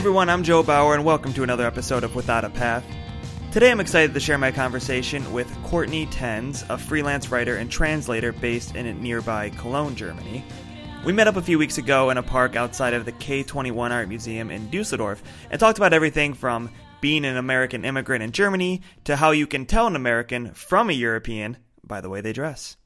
everyone, I'm Joe Bauer, and welcome to another episode of Without a Path. Today I'm excited to share my conversation with Courtney Tenz, a freelance writer and translator based in nearby Cologne, Germany. We met up a few weeks ago in a park outside of the K21 Art Museum in Dusseldorf and talked about everything from being an American immigrant in Germany to how you can tell an American from a European by the way they dress.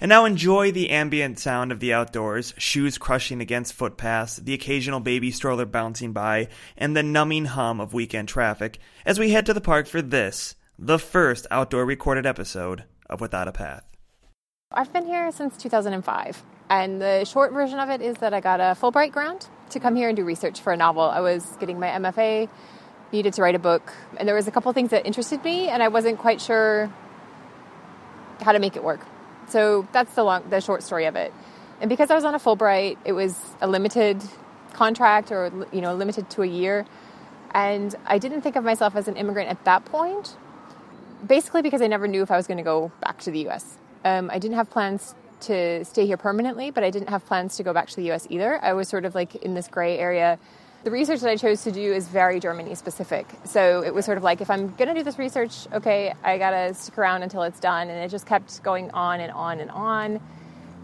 And now enjoy the ambient sound of the outdoors, shoes crushing against footpaths, the occasional baby stroller bouncing by, and the numbing hum of weekend traffic as we head to the park for this, the first outdoor recorded episode of Without a Path. I've been here since 2005, and the short version of it is that I got a Fulbright grant to come here and do research for a novel. I was getting my MFA, needed to write a book, and there was a couple things that interested me, and I wasn't quite sure how to make it work. So that's the long, the short story of it. And because I was on a Fulbright, it was a limited contract, or you know, limited to a year, and I didn't think of myself as an immigrant at that point. Basically, because I never knew if I was going to go back to the U.S. Um, I didn't have plans to stay here permanently, but I didn't have plans to go back to the U.S. either. I was sort of like in this gray area the research that I chose to do is very Germany specific. So it was sort of like, if I'm going to do this research, okay, I got to stick around until it's done. And it just kept going on and on and on.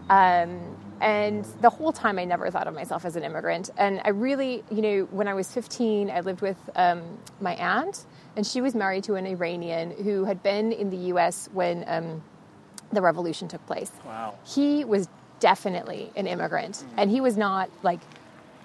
Um, and the whole time, I never thought of myself as an immigrant. And I really, you know, when I was 15, I lived with um, my aunt, and she was married to an Iranian who had been in the US when um, the revolution took place. Wow. He was definitely an immigrant, mm-hmm. and he was not like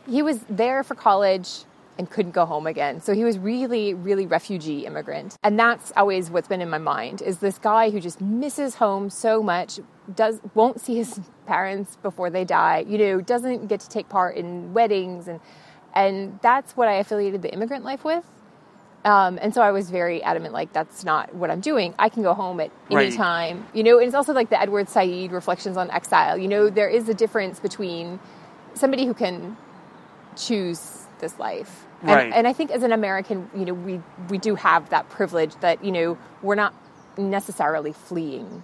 he was there for college and couldn't go home again. So he was really, really refugee immigrant. And that's always what's been in my mind is this guy who just misses home so much, does won't see his parents before they die, you know, doesn't get to take part in weddings and and that's what I affiliated the immigrant life with. Um, and so I was very adamant, like, that's not what I'm doing. I can go home at any right. time. You know, and it's also like the Edward Said reflections on exile. You know, there is a difference between somebody who can choose this life. Right. And, and I think as an American, you know, we, we do have that privilege that, you know, we're not necessarily fleeing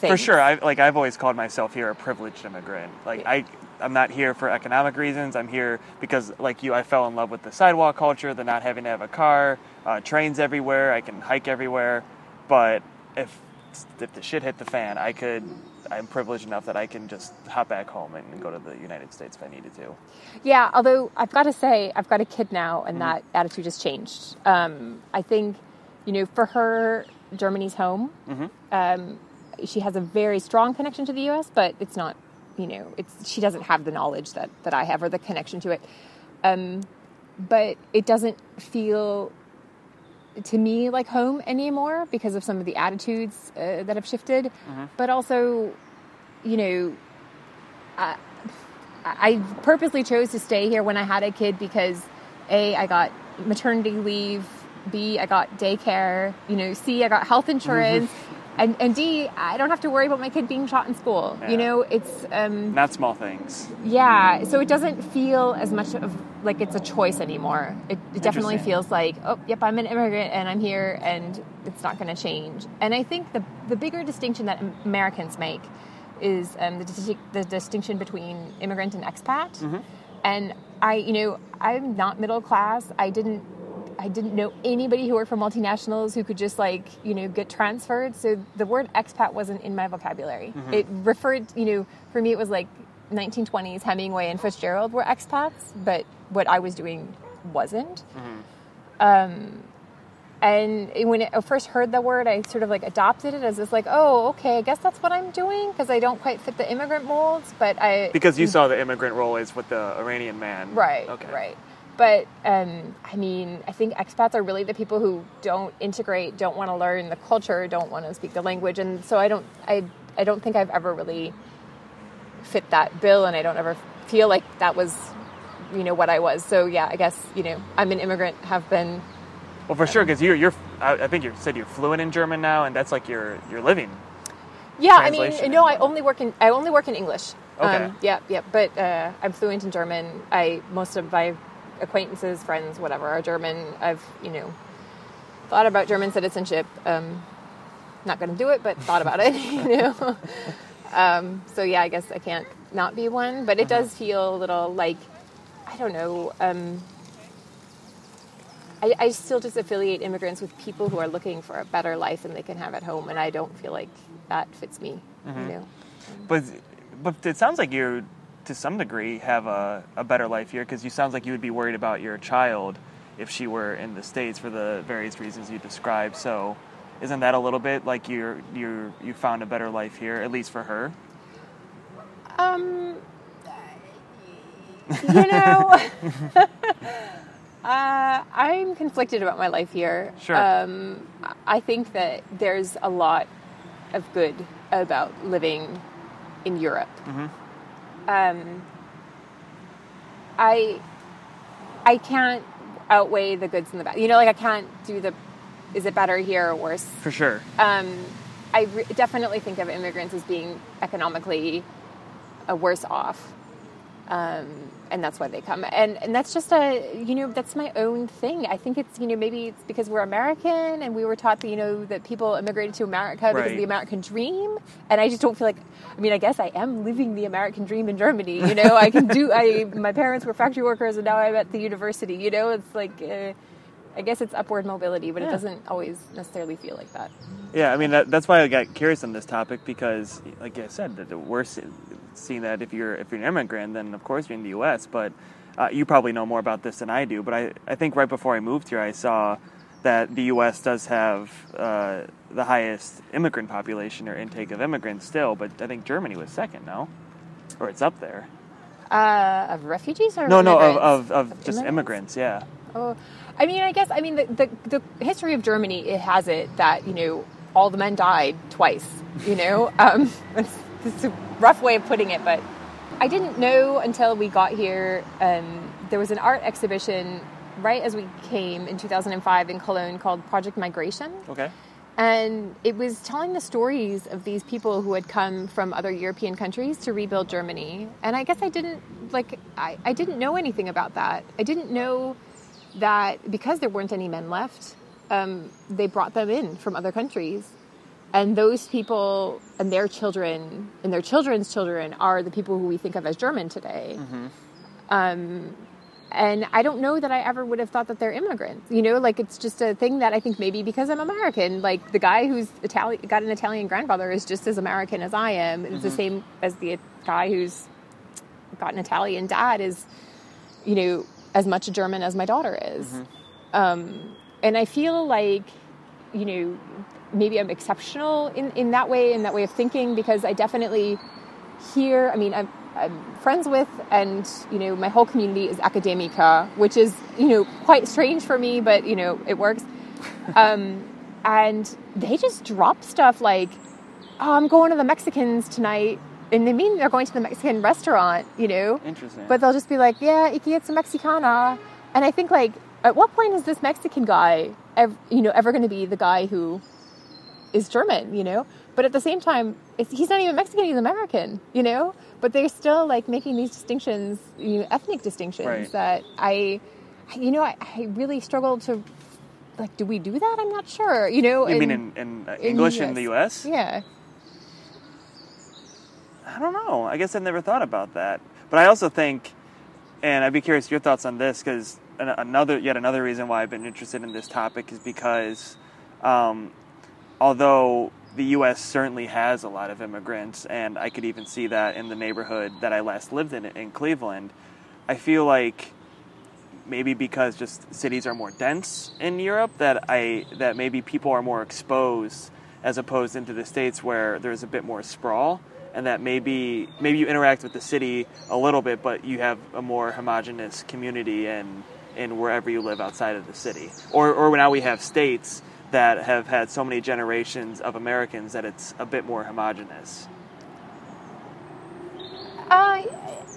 Things. For sure, I like I've always called myself here a privileged immigrant. Like I, I'm not here for economic reasons. I'm here because, like you, I fell in love with the sidewalk culture, the not having to have a car, uh, trains everywhere. I can hike everywhere. But if if the shit hit the fan, I could I'm privileged enough that I can just hop back home and go to the United States if I needed to. Yeah, although I've got to say, I've got a kid now, and mm-hmm. that attitude has changed. Um, I think, you know, for her, Germany's home. Mm-hmm. Um, she has a very strong connection to the U.S., but it's not, you know, it's she doesn't have the knowledge that that I have or the connection to it. Um, but it doesn't feel to me like home anymore because of some of the attitudes uh, that have shifted. Mm-hmm. But also, you know, I, I purposely chose to stay here when I had a kid because A, I got maternity leave, B, I got daycare, you know, C, I got health insurance. Mm-hmm and and D, I don't have to worry about my kid being shot in school. Yeah. You know, it's um, not small things. Yeah, so it doesn't feel as much of like it's a choice anymore. It, it definitely feels like, oh, yep, I'm an immigrant and I'm here, and it's not going to change. And I think the the bigger distinction that Americans make is um, the, the, distinction between immigrant and expat. Mm-hmm. And I, you know, I'm not middle class. I didn't I didn't know anybody who worked for multinationals who could just like, you know, get transferred. So the word expat wasn't in my vocabulary. Mm-hmm. It referred, you know, for me it was like 1920s Hemingway and Fitzgerald were expats, but what I was doing wasn't. Mm-hmm. Um, and when I first heard the word, I sort of like adopted it as this like, oh, okay, I guess that's what I'm doing because I don't quite fit the immigrant molds. But I because you saw the immigrant role is with the Iranian man, right? Okay, right. But um, I mean, I think expats are really the people who don't integrate, don't want to learn the culture, don't want to speak the language, and so I don't, I, I don't think I've ever really fit that bill, and I don't ever feel like that was, you know, what I was. So yeah, I guess you know, I'm an immigrant, have been. Well, for um, sure, because you're, you're, I think you said you're fluent in German now, and that's like your, your living. Yeah, I mean, no, I only work in, I only work in English. Okay. Um, yeah, yeah, but uh, I'm fluent in German. I most of my acquaintances, friends, whatever, are German. I've, you know, thought about German citizenship. Um, not going to do it, but thought about it, you know. um, so yeah, I guess I can't not be one, but it uh-huh. does feel a little like, I don't know, um, I, I still just affiliate immigrants with people who are looking for a better life than they can have at home, and I don't feel like that fits me. Mm-hmm. You know. But but it sounds like you, to some degree, have a, a better life here because you sounds like you would be worried about your child if she were in the states for the various reasons you described. So, isn't that a little bit like you're you you found a better life here, at least for her? Um, you know, uh, I'm conflicted about my life here. Sure. Um, I think that there's a lot of good about living in Europe. Um, I I can't outweigh the goods and the bad. You know, like I can't do the is it better here or worse? For sure. um, I re- definitely think of immigrants as being economically uh, worse off, um, and that's why they come. And and that's just a you know that's my own thing. I think it's you know maybe it's because we're American and we were taught that you know that people immigrated to America because Right. of the American dream, and I just don't feel like. I mean, I guess I am living the American dream in Germany. You know, I can do. I my parents were factory workers, and now I'm at the university. You know, it's like. Uh, I guess it's upward mobility, but Yeah. it doesn't always necessarily feel like that. Yeah, I mean that, that's why I got curious on this topic because, like I said, that we're seeing that if you're if you're an immigrant, then of course you're in the U.S. But uh, you probably know more about this than I do. But I, I think right before I moved here, I saw that the U.S. does have uh, the highest immigrant population or intake of immigrants still. But I think Germany was second, no, or it's up there. Uh, of refugees or No, no, of, immigrants? of, of just immigrants. Yeah. Oh, I mean, I guess I mean the, the the history of Germany it has it that you know all the men died twice. You know, um, it's, it's a rough way of putting it, but I didn't know until we got here. Um, there was an art exhibition right as we came in 2005 in Cologne called Project Migration. Okay. And it was telling the stories of these people who had come from other European countries to rebuild Germany. And I guess I didn't like I, I didn't know anything about that. I didn't know that because there weren't any men left, um, they brought them in from other countries. And those people and their children and their children's children are the people who we think of as German today. Um, and I don't know that I ever would have thought that they're immigrants. You know, like it's just a thing that I think maybe because I'm American, like the guy who's Italian got an Italian grandfather is just as American as I am. It's the same as the guy who's got an Italian dad is, you know, as much German as my daughter is. Um, and I feel like, you know, maybe I'm exceptional in, in that way, in that way of thinking, because I definitely here, I mean, I'm, I'm friends with, and you know, my whole community is academica, which is you know quite strange for me, but you know, it works. Um, and they just drop stuff like, "Oh, I'm going to the Mexicans tonight," and they mean they're going to the Mexican restaurant, you know. Interesting. But they'll just be like, "Yeah, iki it's a Mexicana," and I think like, at what point is this Mexican guy, ever, you know, ever going to be the guy who is German, you know? But at the same time, it's, he's not even Mexican; he's American, you know. But they're still like making these distinctions, you know, ethnic distinctions Right. that I, you know, I, I really struggle to. Like, do we do that? I'm not sure. You know, you mean in, in, uh, English in the U.S.? Yeah. I don't know. I guess I've never thought about that. But I also think, and I'd be curious your thoughts on this because another yet another reason why I've been interested in this topic is because um, although the U.S. certainly has a lot of immigrants, and I could even see that in the neighborhood that I last lived in in Cleveland, I feel like maybe because just cities are more dense in Europe that I that maybe people are more exposed as opposed into the states where there's a bit more sprawl and that maybe maybe you interact with the city a little bit but you have a more homogenous community and in wherever you live outside of the city or or now we have states that have had so many generations of Americans that it's a bit more homogenous. Uh,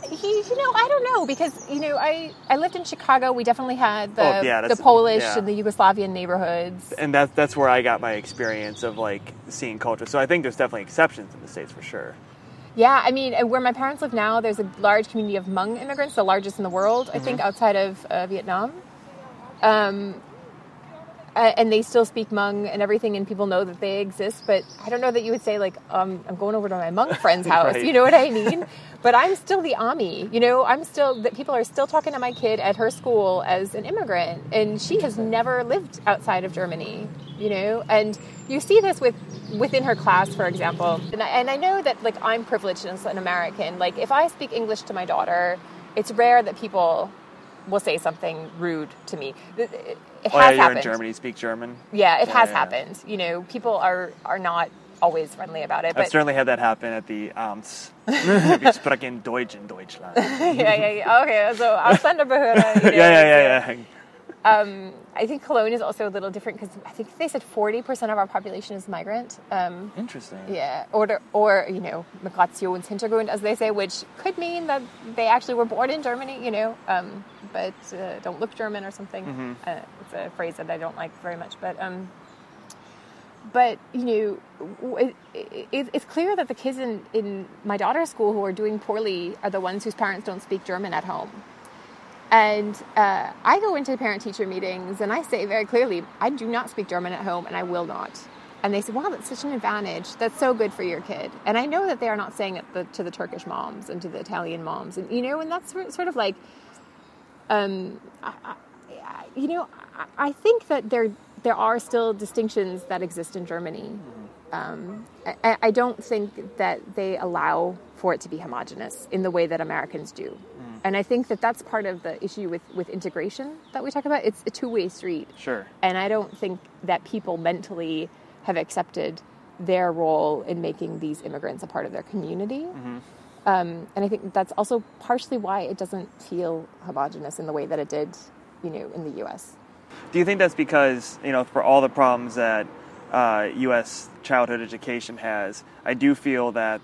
he, you know, I don't know because you know, I I lived in Chicago. We definitely had the Oh, yeah, the Polish yeah. and the Yugoslavian neighborhoods. And that's that's where I got my experience of like seeing culture. So I think there's definitely exceptions in the states for sure. Yeah, I mean, uh, where my parents live now, there's a large community of Hmong immigrants, the largest in the world, I think, outside of uh, Vietnam. Um, uh, and they still speak Hmong and everything, and people know that they exist. But I don't know that you would say like, um, "I'm going over to my Hmong friend's house." Right. You know what I mean? but I'm still the Ami. You know, I'm still that people are still talking to my kid at her school as an immigrant, and she has never lived outside of Germany. You know, and you see this with within her class, for example. And I, and I know that like I'm privileged as an American. Like if I speak English to my daughter, it's rare that people will say something rude to me. It, it Oh, has yeah, you're happened. in Germany, speak German. Yeah, it Yeah, has yeah. happened. You know, people are are not always friendly about it. I've certainly had that happen at the um, Amts. Wir sprechen Deutsch in Deutschland. yeah, yeah, yeah, yeah. Okay, so uh, Ausländerbehörde. You know, yeah, so, yeah, yeah. Um, I think Cologne is also a little different because I think they said forty percent of our population is migrant. Um, Interesting. yeah, or or you know, Migrationshintergrund, as they say, which could mean that they actually were born in Germany. You know, um, but uh, don't look German or something. Mm-hmm. Uh, it's a phrase that I don't like very much, but. Um, but you know, it, it, it's clear that the kids in, in my daughter's school who are doing poorly are the ones whose parents don't speak German at home. And uh, I go into parent teacher meetings and I say very clearly, I do not speak German at home and I will not. And they say, wow, that's such an advantage. That's so good for your kid. And I know that they are not saying it the, to the Turkish moms and to the Italian moms. And, you know, and that's sort of like, um, I, I- you know, I, I think that there, there are still distinctions that exist in Germany. Um, I, I don't think that they allow for it to be homogenous in the way that Americans do. And I think that that's part of the issue with, with integration that we talk about. It's a two way street. Sure. And I don't think that people mentally have accepted their role in making these immigrants a part of their community. Um, and I think that's also partially why it doesn't feel homogenous in the way that it did, you know, in the U.S. Do you think that's because you know for all the problems that uh, U.S. childhood education has, I do feel that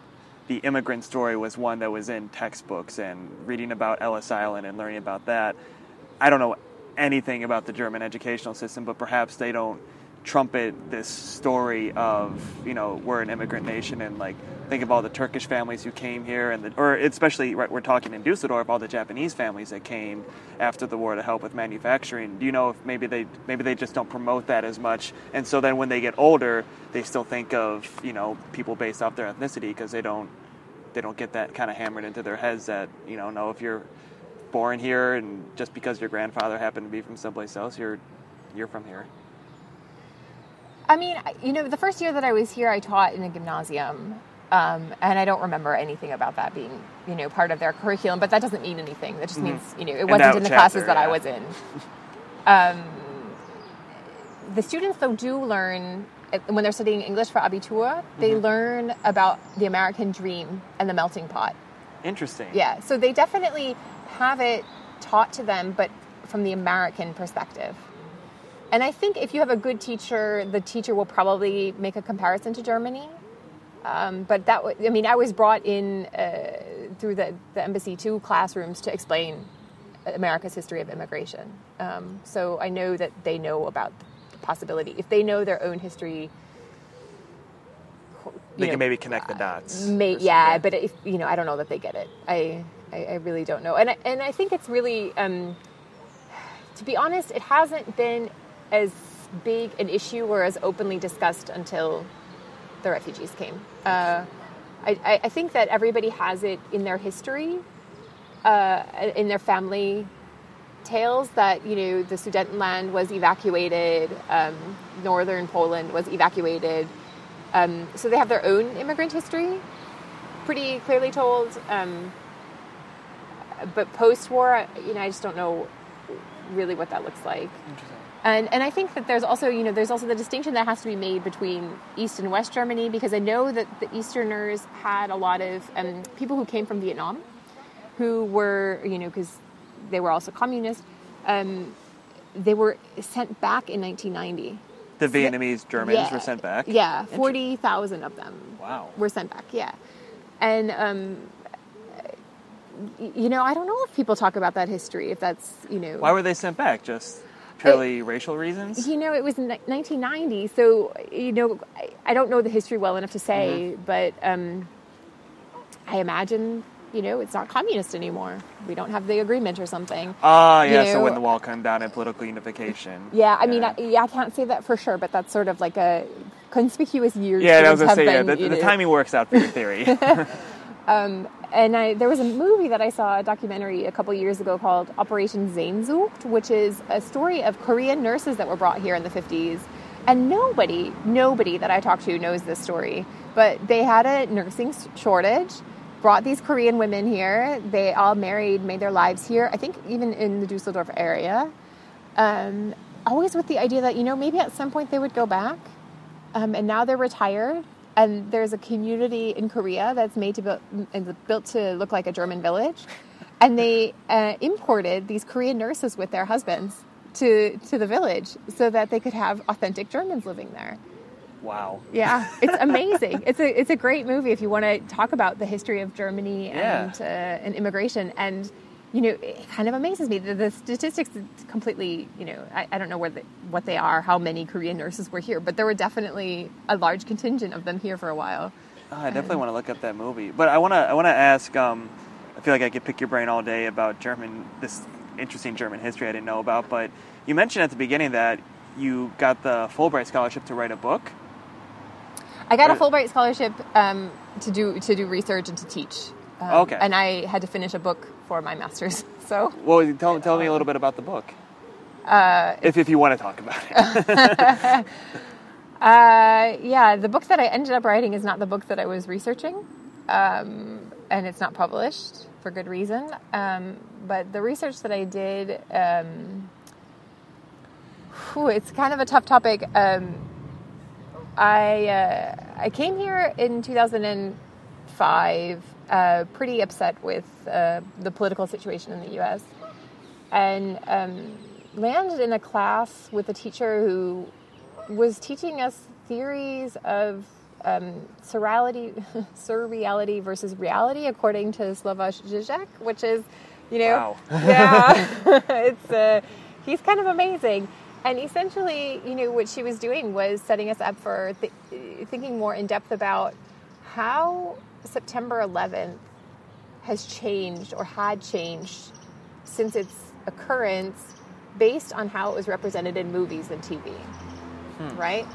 the immigrant story was one that was in textbooks and reading about Ellis Island and learning about that. I don't know anything about the German educational system, but perhaps they don't trumpet this story of you know we're an immigrant nation and like think of all the Turkish families who came here and the, or especially right, we're talking in Dusseldorf all the Japanese families that came after the war to help with manufacturing. Do you know if maybe they maybe they just don't promote that as much and so then when they get older they still think of you know people based off their ethnicity because they don't they don't get that kind of hammered into their heads that you know no if you're born here and just because your grandfather happened to be from someplace else you're you're from here. I mean, you know, the first year that I was here, I taught in a gymnasium, um, and I don't remember anything about that being, you know, part of their curriculum. But that doesn't mean anything. That just means, you know, it wasn't in the chapter, classes that I was in. Um, the students, though, do learn uh, when they're studying English for Abitur. They learn about the American dream and the melting pot. Interesting. Yeah, so they definitely have it taught to them, but from the American perspective. And I think if you have a good teacher, the teacher will probably make a comparison to Germany. Um, but that, wa- I mean, I was brought in uh, through the, the embassy to classrooms to explain America's history of immigration. Um, so I know that they know about the possibility. If they know their own history, They you can maybe connect the dots. May, yeah, but if you know, I don't know that they get it. I I, I really don't know, and I, and I think it's really, um, to be honest, it hasn't been as big an issue or as openly discussed until the refugees came. Uh, I, I think that everybody has it in their history, uh, in their family tales that you know the Sudetenland was evacuated, um, northern Poland was evacuated. Um, so they have their own immigrant history, pretty clearly told. Um, but post-war, you know, I just don't know really what that looks like. Interesting. And and I think that there's also you know there's also the distinction that has to be made between East and West Germany because I know that the Easterners had a lot of um, people who came from Vietnam, who were you know because they were also communist. Um, they were sent back in 1990. The Vietnamese Germans Yeah. were sent back. Yeah, Inter- forty thousand of them. Wow. were sent back. Yeah, and um, y- you know I don't know if people talk about that history. If that's you know Why were they sent back? Just purely racial reasons? You know, it was 1990, so you know, I, I don't know the history well enough to say, Mm-hmm. but um, I imagine you know, it's not communist anymore. We don't have the agreement or something. Ah, yeah. You so when the wall came down and political unification. Yeah, I mean, I, yeah, I can't say that for sure, but that's sort of like a conspicuous year. yeah, I was gonna say have yeah. The, the timing works out for your theory. And I, there was a movie that I saw, a documentary a couple years ago called Operation Sehnsucht, which is a story of Korean nurses that were brought here in the 50s. And nobody, nobody that I talked to knows this story. But they had a nursing shortage, brought these Korean women here. They all married, made their lives here, I think even in the Dusseldorf area. Um, always with the idea that, you know, maybe at some point they would go back. Um, and now they're retired. And there's a community in Korea that's made to build, built to look like a German village, and they uh, imported these Korean nurses with their husbands to to the village so that they could have authentic Germans living there. wow. Yeah, it's amazing. it's a it's a great movie if you want to talk about the history of Germany Yeah. and uh, and immigration. And you know, it kind of amazes me the, the statistics. Completely, you know, I, I don't know where the, what they are, how many Korean nurses were here, but there were definitely a large contingent of them here for a while. Oh, I definitely want to look up that movie. But I want to I want to ask. Um, I feel like I could pick your brain all day about German this interesting German history I didn't know about. But you mentioned at the beginning that you got the Fulbright scholarship to write a book. I got a Fulbright scholarship um, to do to do research and to teach. Um, Okay. And I had to finish a book for my master's. So Well, tell tell me a little bit about the book. Uh, if if you want to talk about it. Uh, yeah, the book that I ended up writing is not the book that I was researching, um, and it's not published for good reason. Um, but the research that I did, um, whew, it's kind of a tough topic. Um, I uh, I came here in 2005, uh, pretty upset with uh, the political situation in the U.S. and um, landed in a class with a teacher who was teaching us theories of um, surreality, surreality versus reality, according to Slavoj Žižek, which is, you know, Wow. yeah, it's uh, he's kind of amazing. And essentially, you know, what she was doing was setting us up for th- thinking more in depth about how September 11th has changed or had changed since its occurrence based on how it was represented in movies and TV hmm. right?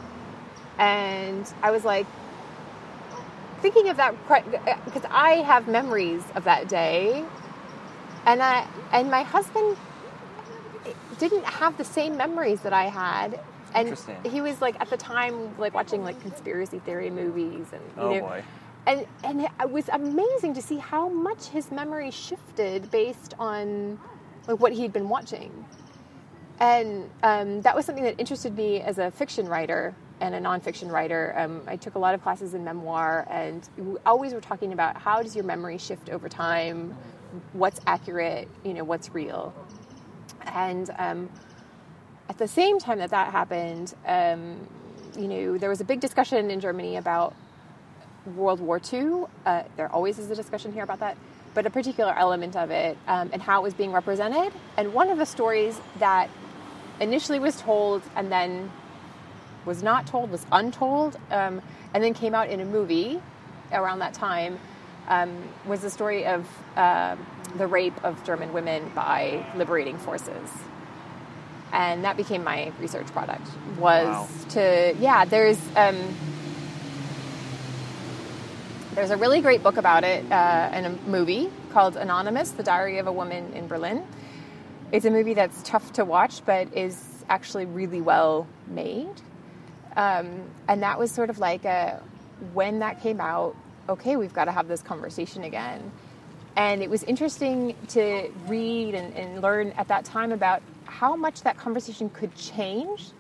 And I was like thinking of that because I have memories of that day, and I and my husband didn't have the same memories that I had. And Interesting. he was like at the time like watching like conspiracy theory movies and you Oh know, boy. And and it was amazing to see how much his memory shifted based on like what he'd been watching and um, that was something that interested me as a fiction writer and a nonfiction writer. Um, I took a lot of classes in memoir, and we always were talking about how does your memory shift over time, what's accurate, you know, what's real. And um, at the same time that that happened, um, you know, there was a big discussion in Germany about World War II. Uh, there always is a discussion here about that, but a particular element of it um, and how it was being represented. And one of the stories that initially was told and then was not told, was untold, um, and then came out in a movie around that time um, was the story of uh, the rape of German women by liberating forces. And that became my research product. Was Wow. to yeah, there's um, there's a really great book about it uh, and a movie called Anonymous: The Diary of a Woman in Berlin. It's a movie that's tough to watch, but is actually really well made. Um, and that was sort of like a, when that came out, okay, we've got to have this conversation again. And it was interesting to read and, and learn at that time about how much that conversation could change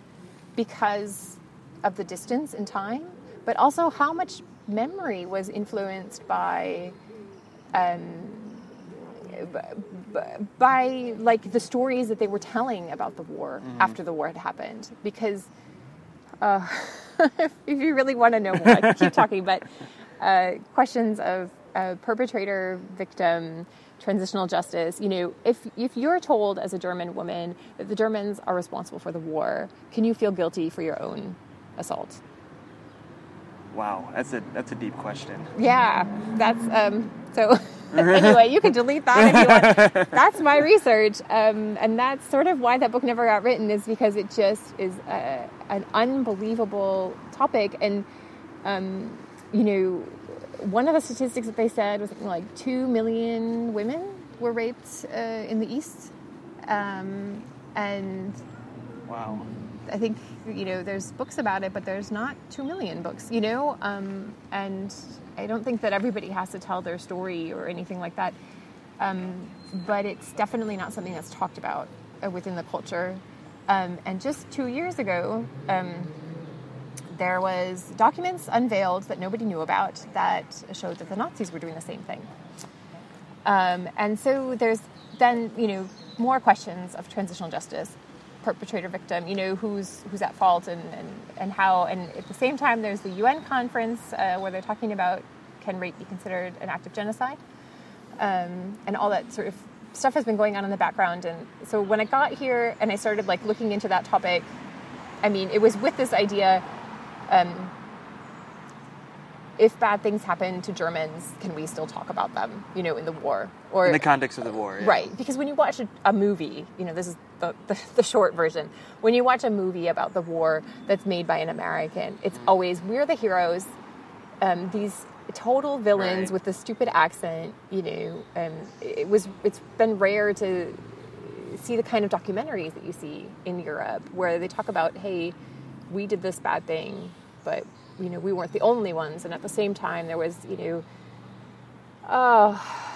because of the distance in time, but also how much memory was influenced by b- by like the stories that they were telling about the war after the war had happened. Because uh, if you really want to know more i can keep talking but uh, questions of uh, perpetrator victim transitional justice you know if if you're told as a german woman that the germans are responsible for the war can you feel guilty for your own assault Wow, that's a that's a deep question. yeah that's um so anyway, you can delete that if you want. That's my research, um, and that's sort of why that book never got written. Is because it just is a, an unbelievable topic, and um, you know, one of the statistics that they said was something like two million women were raped uh, in the East, um, and wow. I think you know there's books about it, but there's not two million books, you know, um, and I don't think that everybody has to tell their story or anything like that. Um, but it's definitely not something that's talked about uh, within the culture. Um, and just two years ago, um, there was documents unveiled that nobody knew about that showed that the Nazis were doing the same thing. Um, and so there's then you know more questions of transitional justice perpetrator victim, you know, who's who's at fault and, and, and how. And at the same time, there's the UN conference uh, where they're talking about can rape be considered an act of genocide, um, and all that sort of stuff has been going on in the background. And so when I got here and I started like looking into that topic, I mean, it was with this idea. Um, if bad things happen to Germans, can we still talk about them, you know, in the war? Or in the context of the war, yeah. right? Because when you watch a, a movie, you know, this is the, the, the, short version. When you watch a movie about the war that's made by an American, it's mm. always we're the heroes. Um, these total villains right. with the stupid accent, you know. Um, it was it's been rare to see the kind of documentaries that you see in Europe where they talk about, hey, we did this bad thing, but you know, we weren't the only ones. And at the same time, there was, you know, oh,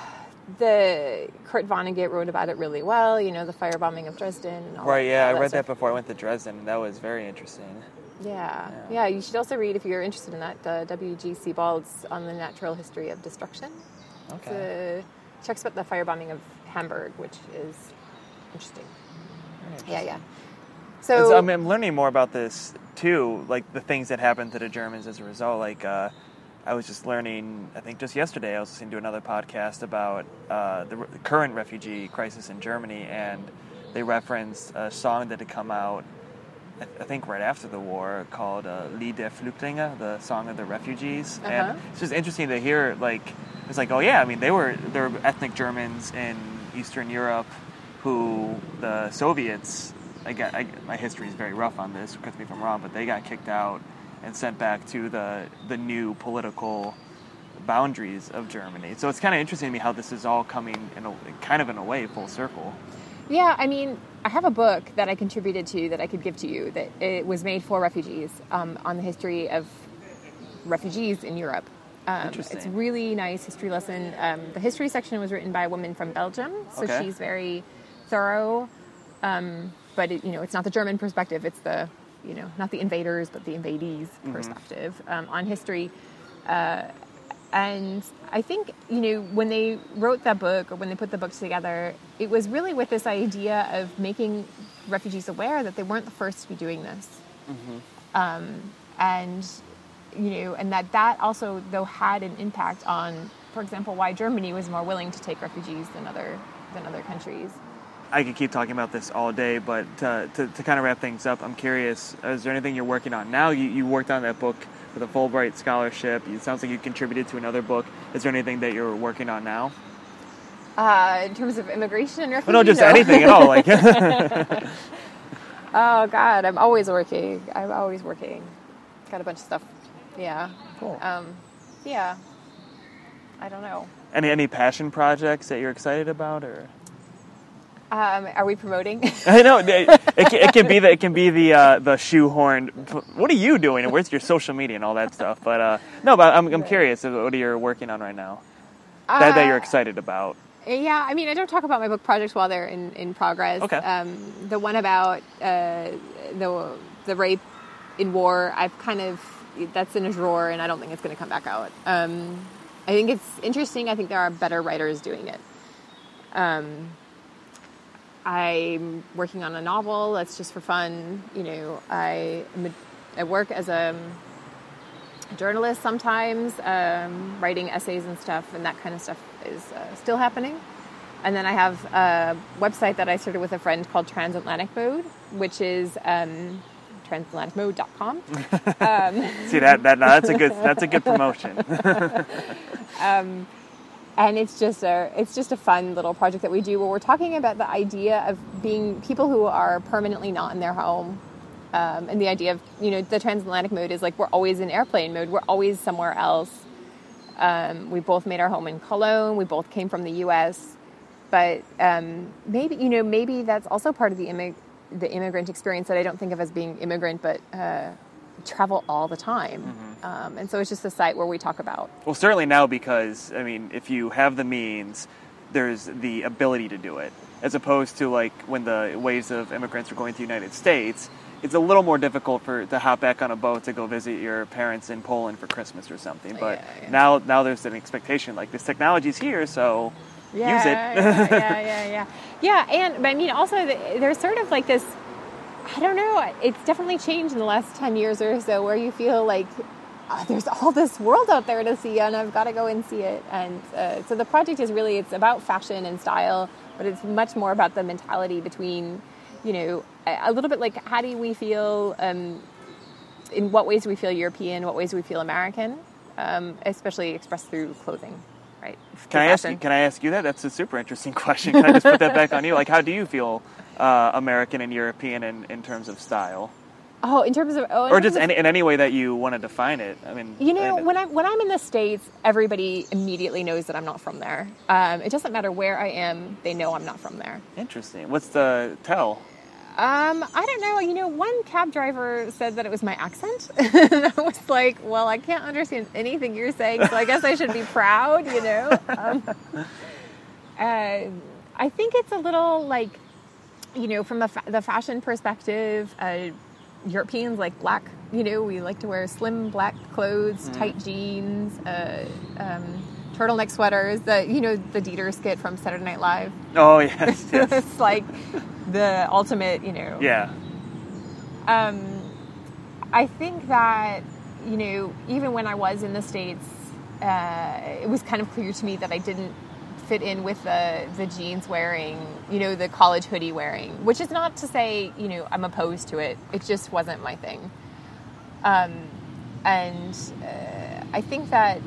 the Kurt Vonnegut wrote about it really well. You know, the firebombing of Dresden. right. Yeah, I read that, that before I went to Dresden. That was very interesting. Yeah. yeah, yeah. You should also read if you're interested in that uh, W.G. Sebald's on the natural history of destruction. Okay. It talks about the firebombing of Hamburg, which is interesting. interesting. Yeah, yeah. So, so I mean, I'm learning more about this too, like the things that happened to the Germans as a result. Like uh, I was just learning, I think just yesterday, I was listening to another podcast about uh, the, the, current refugee crisis in Germany, and they referenced a song that had come out, I, I think right after the war, called uh, Lied der Flüchtlinge, the song of the refugees. Uh-huh. And it's just interesting to hear, like, it's like, oh yeah, I mean, they were, they were ethnic Germans in Eastern Europe who the Soviets I got I, my history is very rough on this. Correct me if I'm wrong, but they got kicked out and sent back to the the new political boundaries of Germany. So it's kind of interesting to me how this is all coming in a kind of in a way full circle. Yeah, I mean, I have a book that I contributed to that I could give to you that it was made for refugees um, on the history of refugees in Europe. Um, it's really nice history lesson. Um, the history section was written by a woman from Belgium, so okay. she's very thorough. Um, but it, you know, it's not the German perspective. It's the you know, not the invaders, but the invadees mm-hmm. perspective um, on history. Uh, and I think, you know, when they wrote that book or when they put the book together, it was really with this idea of making refugees aware that they weren't the first to be doing this. Mm-hmm. Um, and, you know, and that that also, though, had an impact on, for example, why Germany was more willing to take refugees than other, than other countries. I could keep talking about this all day, but to, to, to, kind of wrap things up, I'm curious: is there anything you're working on now? You, you worked on that book for the Fulbright scholarship. It sounds like you contributed to another book. Is there anything that you're working on now? Uh, in terms of immigration and refugee? Well, no, just no. anything at all. Like. oh God, I'm always working. I'm always working. Got a bunch of stuff. Yeah. Cool. Um, yeah. I don't know. Any any passion projects that you're excited about, or? Um, are we promoting? I know it, it, it, can be the it can be the uh, the shoehorned. What are you doing? And where's your social media and all that stuff? But uh, no, but I'm I'm curious. What are you working on right now? Uh, that, that you're excited about? Yeah, I mean, I don't talk about my book projects while they're in, in progress. Okay. Um, the one about uh, the the rape in war, I've kind of that's in a drawer, and I don't think it's going to come back out. Um, I think it's interesting. I think there are better writers doing it. Um, I'm working on a novel that's just for fun. You know, I, I work as a journalist sometimes, um, writing essays and stuff, and that kind of stuff is uh, still happening. And then I have a website that I started with a friend called Transatlantic Mode, which is um, transatlanticmode.com. um, See that that no, that's a good that's a good promotion. um, and it's just a it's just a fun little project that we do where we're talking about the idea of being people who are permanently not in their home. Um, and the idea of you know the transatlantic mode is like we're always in airplane mode. We're always somewhere else. Um, we both made our home in cologne. We both came from the us but um, maybe you know maybe that's also part of the immig- the immigrant experience that i don't think of as being immigrant but uh, travel all the time Mm-hmm. um, and so it's just a site where we talk about Well, certainly now because I mean, if you have the means, there's the ability to do it, as opposed to like when the waves of immigrants were going to the United States. It's a little more difficult for to hop back on a boat to go visit your parents in Poland for Christmas or something. But Yeah, yeah. now, now there's an expectation like this technology's here, so yeah, use it. yeah, yeah, yeah, yeah. Yeah, and but I mean, also the, there's sort of like this. I don't know. It's definitely changed in the last ten years or so, where you feel like oh, there's all this world out there to see, and I've got to go and see it. And uh, so the project is really it's about fashion and style, but it's much more about the mentality between, you know, a, little bit like how do we feel. Um, in what ways do we feel European? What ways do we feel American? Um, especially expressed through clothing, right? Can I ask you? Can I ask you that? That's a super interesting question. Can I just put that back on you? Like, how do you feel uh, American and European in, in terms of style, Oh, in terms of oh, or just any, in any way that you want to define it? I mean, You know, when I'm when I'm in the states, everybody immediately knows that I'm not from there. Um, it doesn't matter where I am; they know I'm not from there. interesting. What's the tell? Um, I don't know. You know, one cab driver said that it was my accent, and I was like, "Well, I can't understand anything you're saying, so I guess I should be proud." You know. Um, uh, I think it's a little like, you know, from a fa- the fashion perspective, uh, Europeans like black. You know, we like to wear slim black clothes, tight jeans, uh, um, turtleneck sweaters. The you know the Dieter skit from Saturday Night Live. Oh yes, yes. it's like the ultimate, you know. yeah. Um, I think that you know, even when I was in the states, uh, it was kind of clear to me that I didn't fit in with the the jeans wearing, you know, the college hoodie wearing. Which is not to say, you know, I'm opposed to it. It just wasn't my thing. Um, and uh, I think that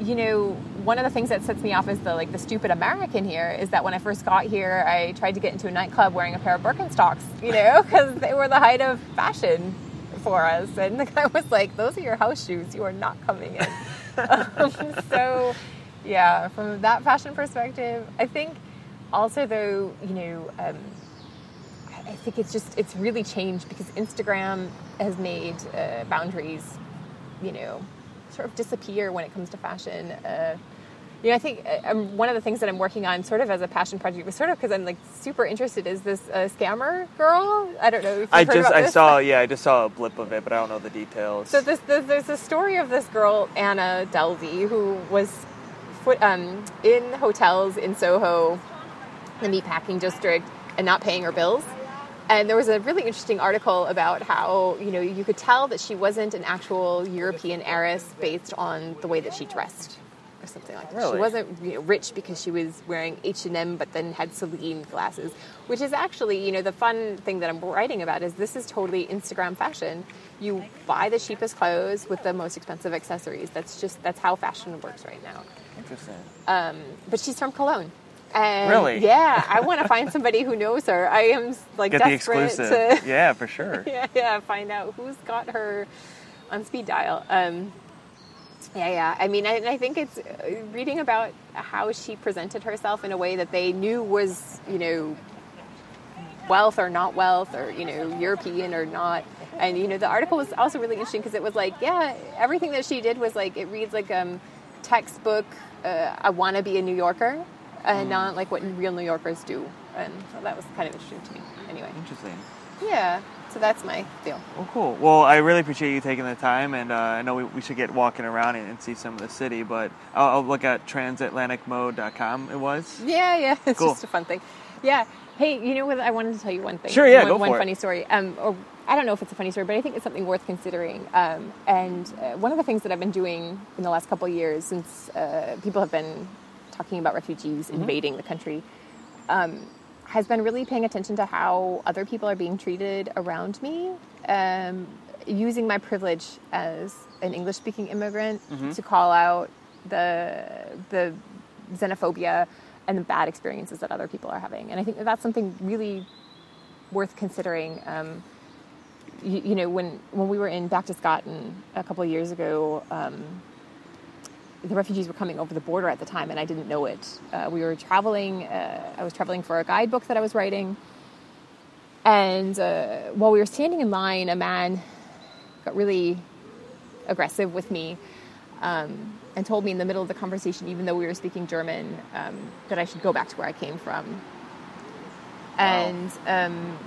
you know, one of the things that sets me off as the like the stupid American here is that when I first got here, I tried to get into a nightclub wearing a pair of Birkenstocks, you know, because they were the height of fashion for us, and the guy was like, "Those are your house shoes. You are not coming in." um, so, yeah, from that fashion perspective, I think also though, you know. Um, I think it's just it's really changed because Instagram has made uh, boundaries, you know, sort of disappear when it comes to fashion. Uh, you know, I think uh, um, one of the things that I'm working on, sort of as a passion project, was sort of because I'm like super interested. Is this uh, scammer girl? I don't know. If you've I heard just I this. saw yeah I just saw a blip of it, but I don't know the details. So this, this, there's a story of this girl Anna Delvey who was foot, um, in hotels in Soho, the meatpacking district, and not paying her bills. And there was a really interesting article about how you know you could tell that she wasn't an actual European heiress based on the way that she dressed, or something like that. She wasn't you know, rich because she was wearing H and M, but then had Celine glasses, which is actually you know the fun thing that I'm writing about is this is totally Instagram fashion. You buy the cheapest clothes with the most expensive accessories. That's just that's how fashion works right now. Interesting. Um, but she's from Cologne. And Really? Yeah, I want to find somebody who knows her. I am like Get the desperate exclusive. to yeah, for sure. yeah, yeah, find out who's got her on speed dial. Um, yeah, yeah. I mean, I, I think it's uh, reading about how she presented herself in a way that they knew was, you know, wealth or not wealth, or you know, European or not. And you know, the article was also really interesting because it was like, yeah, everything that she did was like it reads like um textbook. Uh, I want to be a New Yorker, and not like what real New Yorkers do. And so that was kind of interesting to me. Anyway, Interesting. yeah. So that's my deal. Well, cool. Well, I really appreciate you taking the time, and uh, I know we, we should get walking around and, and see some of the city, but I'll, I'll look at transatlanticmode.com. It was. Yeah, yeah. It's Cool. just a fun thing. Yeah. Hey, you know what? I wanted to tell you one thing. Sure, yeah, One, go one for it. funny story. Um, or I don't know if it's a funny story, but I think it's something worth considering. Um, and uh, one of the things that I've been doing in the last couple of years, since uh, people have been talking about refugees Mm-hmm. invading the country, um, has been really paying attention to how other people are being treated around me. Um, using my privilege as an English-speaking immigrant Mm-hmm. to call out the the xenophobia and the bad experiences that other people are having. And I think that that's something really worth considering. Um, you, you, know, when when we were in Berchtesgaden a couple of years ago. Um, the refugees were coming over the border at the time, and I didn't know it. Uh, we were traveling. Uh, I was traveling for a guidebook that I was writing, and uh, while we were standing in line, a man got really aggressive with me um, and told me in the middle of the conversation, even though we were speaking German, um, that I should go back to where I came from. Wow. And um,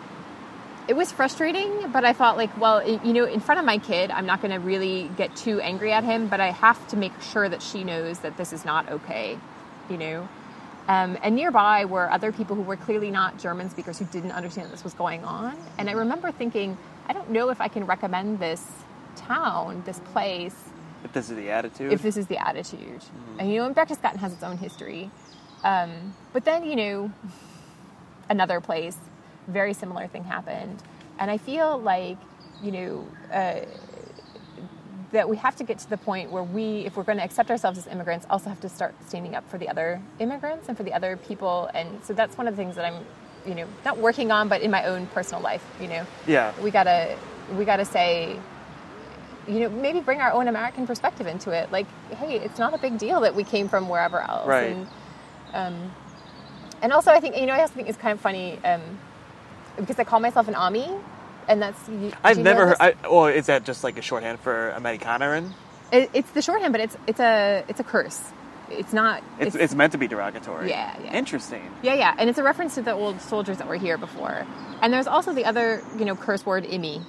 it was frustrating, but I thought, like, well, you know, in front of my kid, I'm not going to really get too angry at him, but I have to make sure that she knows that this is not okay, you know? Um, and nearby were other people who were clearly not German speakers who didn't understand this was going on. And I remember thinking, I don't know if I can recommend this town, this place. If this is the attitude? If this is the attitude. Mm-hmm. And, you know, and Berchtesgaden has its own history. Um, but then, you know, another place very similar thing happened. And I feel like, you know, uh, that we have to get to the point where we, if we're going to accept ourselves as immigrants, also have to start standing up for the other immigrants and for the other people. And so that's one of the things that I'm, you know, not working on, but in my own personal life, you know. Yeah. We gotta, we gotta say, you know, maybe bring our own American perspective into it. Like, hey, it's not a big deal that we came from wherever else. Right. And, um, and also, I think you know, I also think it's kind of funny. Um, because I call myself an Ami, and that's. I've never heard. I, well, is that just like a shorthand for Amerikanerin? It, it's the shorthand, but it's it's a it's a curse. It's not. It's, it's, it's meant to be derogatory. Yeah, yeah. Interesting. Yeah, yeah, and it's a reference to the old soldiers that were here before. And there's also the other, you know, curse word "imi,"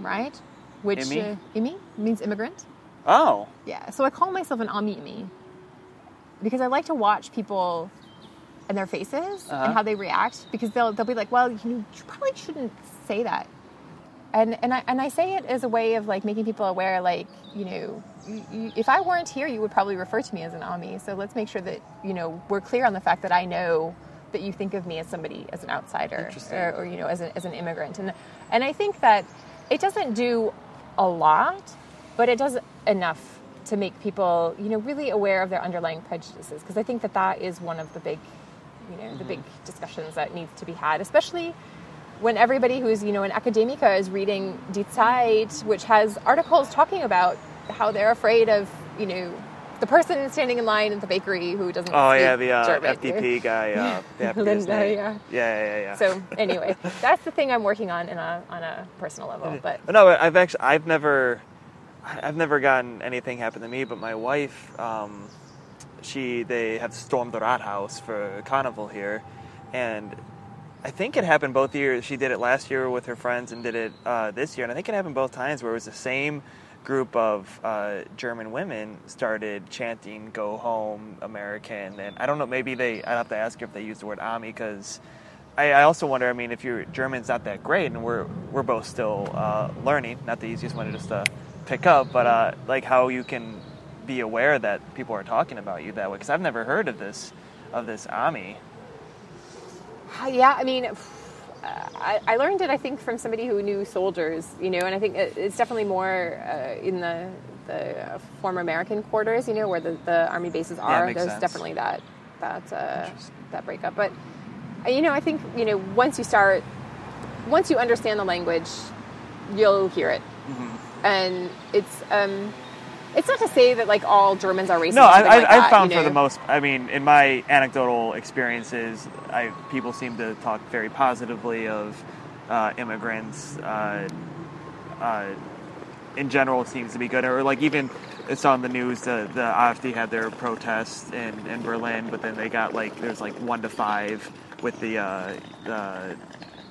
right? Which imi, uh, imi means immigrant. Oh. Yeah. So I call myself an Ami imi because I like to watch people and their faces uh-huh. and how they react because they'll they'll be like, well, you, you probably shouldn't say that. And and I and I say it as a way of like making people aware, like you know, you, you, if I weren't here, you would probably refer to me as an Ami. So let's make sure that you know we're clear on the fact that I know that you think of me as somebody as an outsider or, or, you know as, a, as an immigrant. And and I think that it doesn't do a lot, but it does enough to make people you know really aware of their underlying prejudices because I think that that is one of the big you know, mm-hmm. the big discussions that needs to be had, especially when everybody who's, you know, an academica is reading Die Zeit, which has articles talking about how they're afraid of, you know, the person standing in line at the bakery who doesn't. Oh yeah, the uh, FDP guy. Uh, Lindner, yeah. yeah. Yeah, yeah, So anyway, that's the thing I'm working on in a on a personal level. But no, I've actually I've never I've never gotten anything happen to me, but my wife. Um, she they have stormed the Rathaus for carnival here, and I think it happened both years. She did it last year with her friends and did it uh, this year, and I think it happened both times where it was the same group of uh, German women started chanting "Go home, American," and I don't know. Maybe they. I'd have to ask if they used the word "Ami" because. I, I also wonder. I mean, if your German's not that great, and we're we're both still uh, learning, not the easiest one to just uh, pick up, but uh, like how you can be aware that people are talking about you that way because I've never heard of this of this Ami. Yeah, I mean, I, I, learned it I think from somebody who knew soldiers, you know, and I think it's definitely more uh, in the the former American quarters, you know, where the, the army bases are. Yeah, There's sense. definitely that that uh, that breakup, but uh, you know, I think you know once you start, once you understand the language, you'll hear it, mm-hmm. and it's. Um, it's not to say that like all Germans are racist. No, I, I, like I've found you know? for the most. I mean, in my anecdotal experiences, I people seem to talk very positively of uh, immigrants. Uh, uh, in general, it seems to be good. Or like even it's on the news. The the AfD had their protests in, in Berlin, but then they got like there's like one to five with the uh, the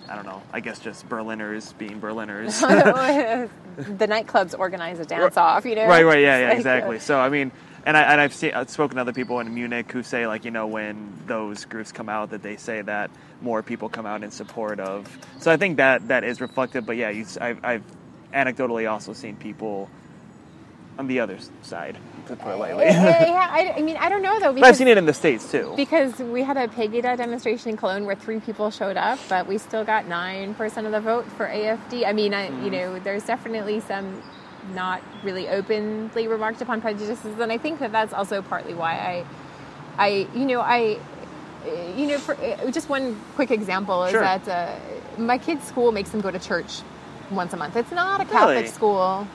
I don't know. I guess just Berliners being Berliners. the nightclubs organize a dance off, you know. Right, right, yeah, yeah, exactly. Uh, so I mean, and I and I've seen I've spoken to other people in Munich who say like you know when those groups come out that they say that more people come out in support of. So I think that that is reflective. But yeah, you, I've, I've anecdotally also seen people on the other side to put it lightly. yeah, yeah, I, I, mean, I don't know though. Because, I've seen it in the states too. Because we had a Pegida demonstration in Cologne where three people showed up, but we still got nine percent of the vote for AFD. I mean, I, mm. you know, there's definitely some not really openly remarked upon prejudices, and I think that that's also partly why I I, you know, I, you know, for, uh, just one quick example is Sure. that uh, my kid's school makes them go to church once a month. It's not a Catholic Really? school.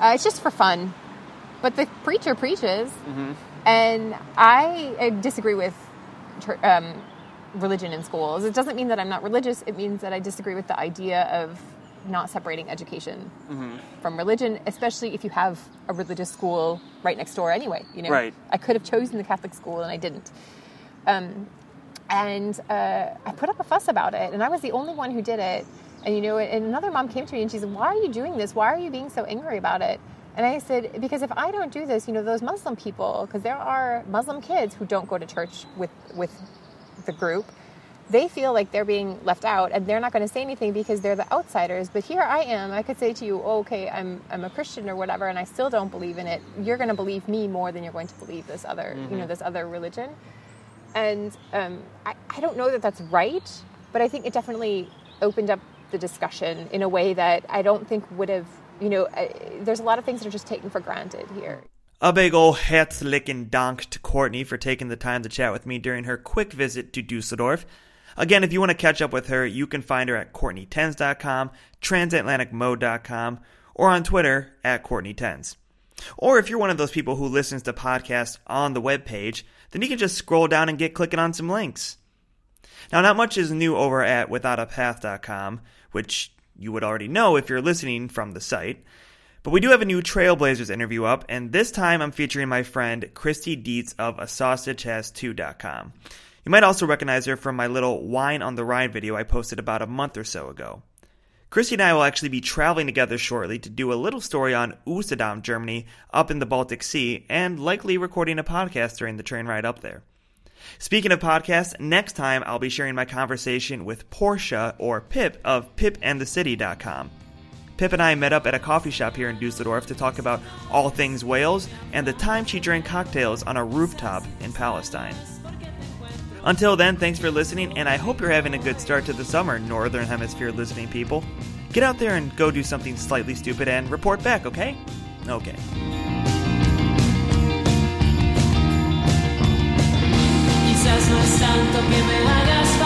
Uh, it's just for fun. But the preacher preaches, Mm-hmm. and I, uh disagree with um, religion in schools. It doesn't mean that I'm not religious. It means that I disagree with the idea of not separating education Mm-hmm. from religion, especially if you have a religious school right next door anyway. You know, Right. I could have chosen the Catholic school and I didn't. Um, and uh, I put up a fuss about it, and I was the only one who did it. And you know, and another mom came to me and she said, "Why are you doing this? Why are you being so angry about it?" And I said, "Because if I don't do this, you know, those Muslim people, because there are Muslim kids who don't go to church with with the group." They feel like they're being left out, and they're not going to say anything because they're the outsiders. But here I am. I could say to you, oh, "Okay, I'm I'm a Christian or whatever, and I still don't believe in it. You're going to believe me more than you're going to believe this other, you know, this other religion." And um, I, I don't know that that's right, but I think it definitely opened up the discussion in a way that I don't think would have, you know, there's a lot of things that are just taken for granted here. A big ol' herzlichen Dank to Courtney for taking the time to chat with me during her quick visit to Dusseldorf. Again, if you want to catch up with her, you can find her at CourtneyTenz.com, transatlanticmode.com, or on Twitter at CourtneyTenz. Or if you're one of those people who listens to podcasts on the webpage, then you can just scroll down and get clicking on some links. Now, not much is new over at withoutapath.com, which you would already know if you're listening from the site. But we do have a new Trailblazers interview up, and this time I'm featuring my friend Christy Dietz of a sausagehas2.com. You might also recognize her from my little Wine on the Ride video I posted about a month or so ago. Christy and I will actually be traveling together shortly to do a little story on Usedom, Germany, up in the Baltic Sea, and likely recording a podcast during the train ride up there. Speaking of podcasts, next time I'll be sharing my conversation with Portia or Pip of pipandthecity.com. Pip and I met up at a coffee shop here in Dusseldorf to talk about all things Wales and the time she drank cocktails on a rooftop in Palestine. Until then, thanks for listening, and I hope you're having a good start to the summer, Northern Hemisphere listening people. Get out there and go do something slightly stupid and report back, okay? Okay. fantasma santo que me hagas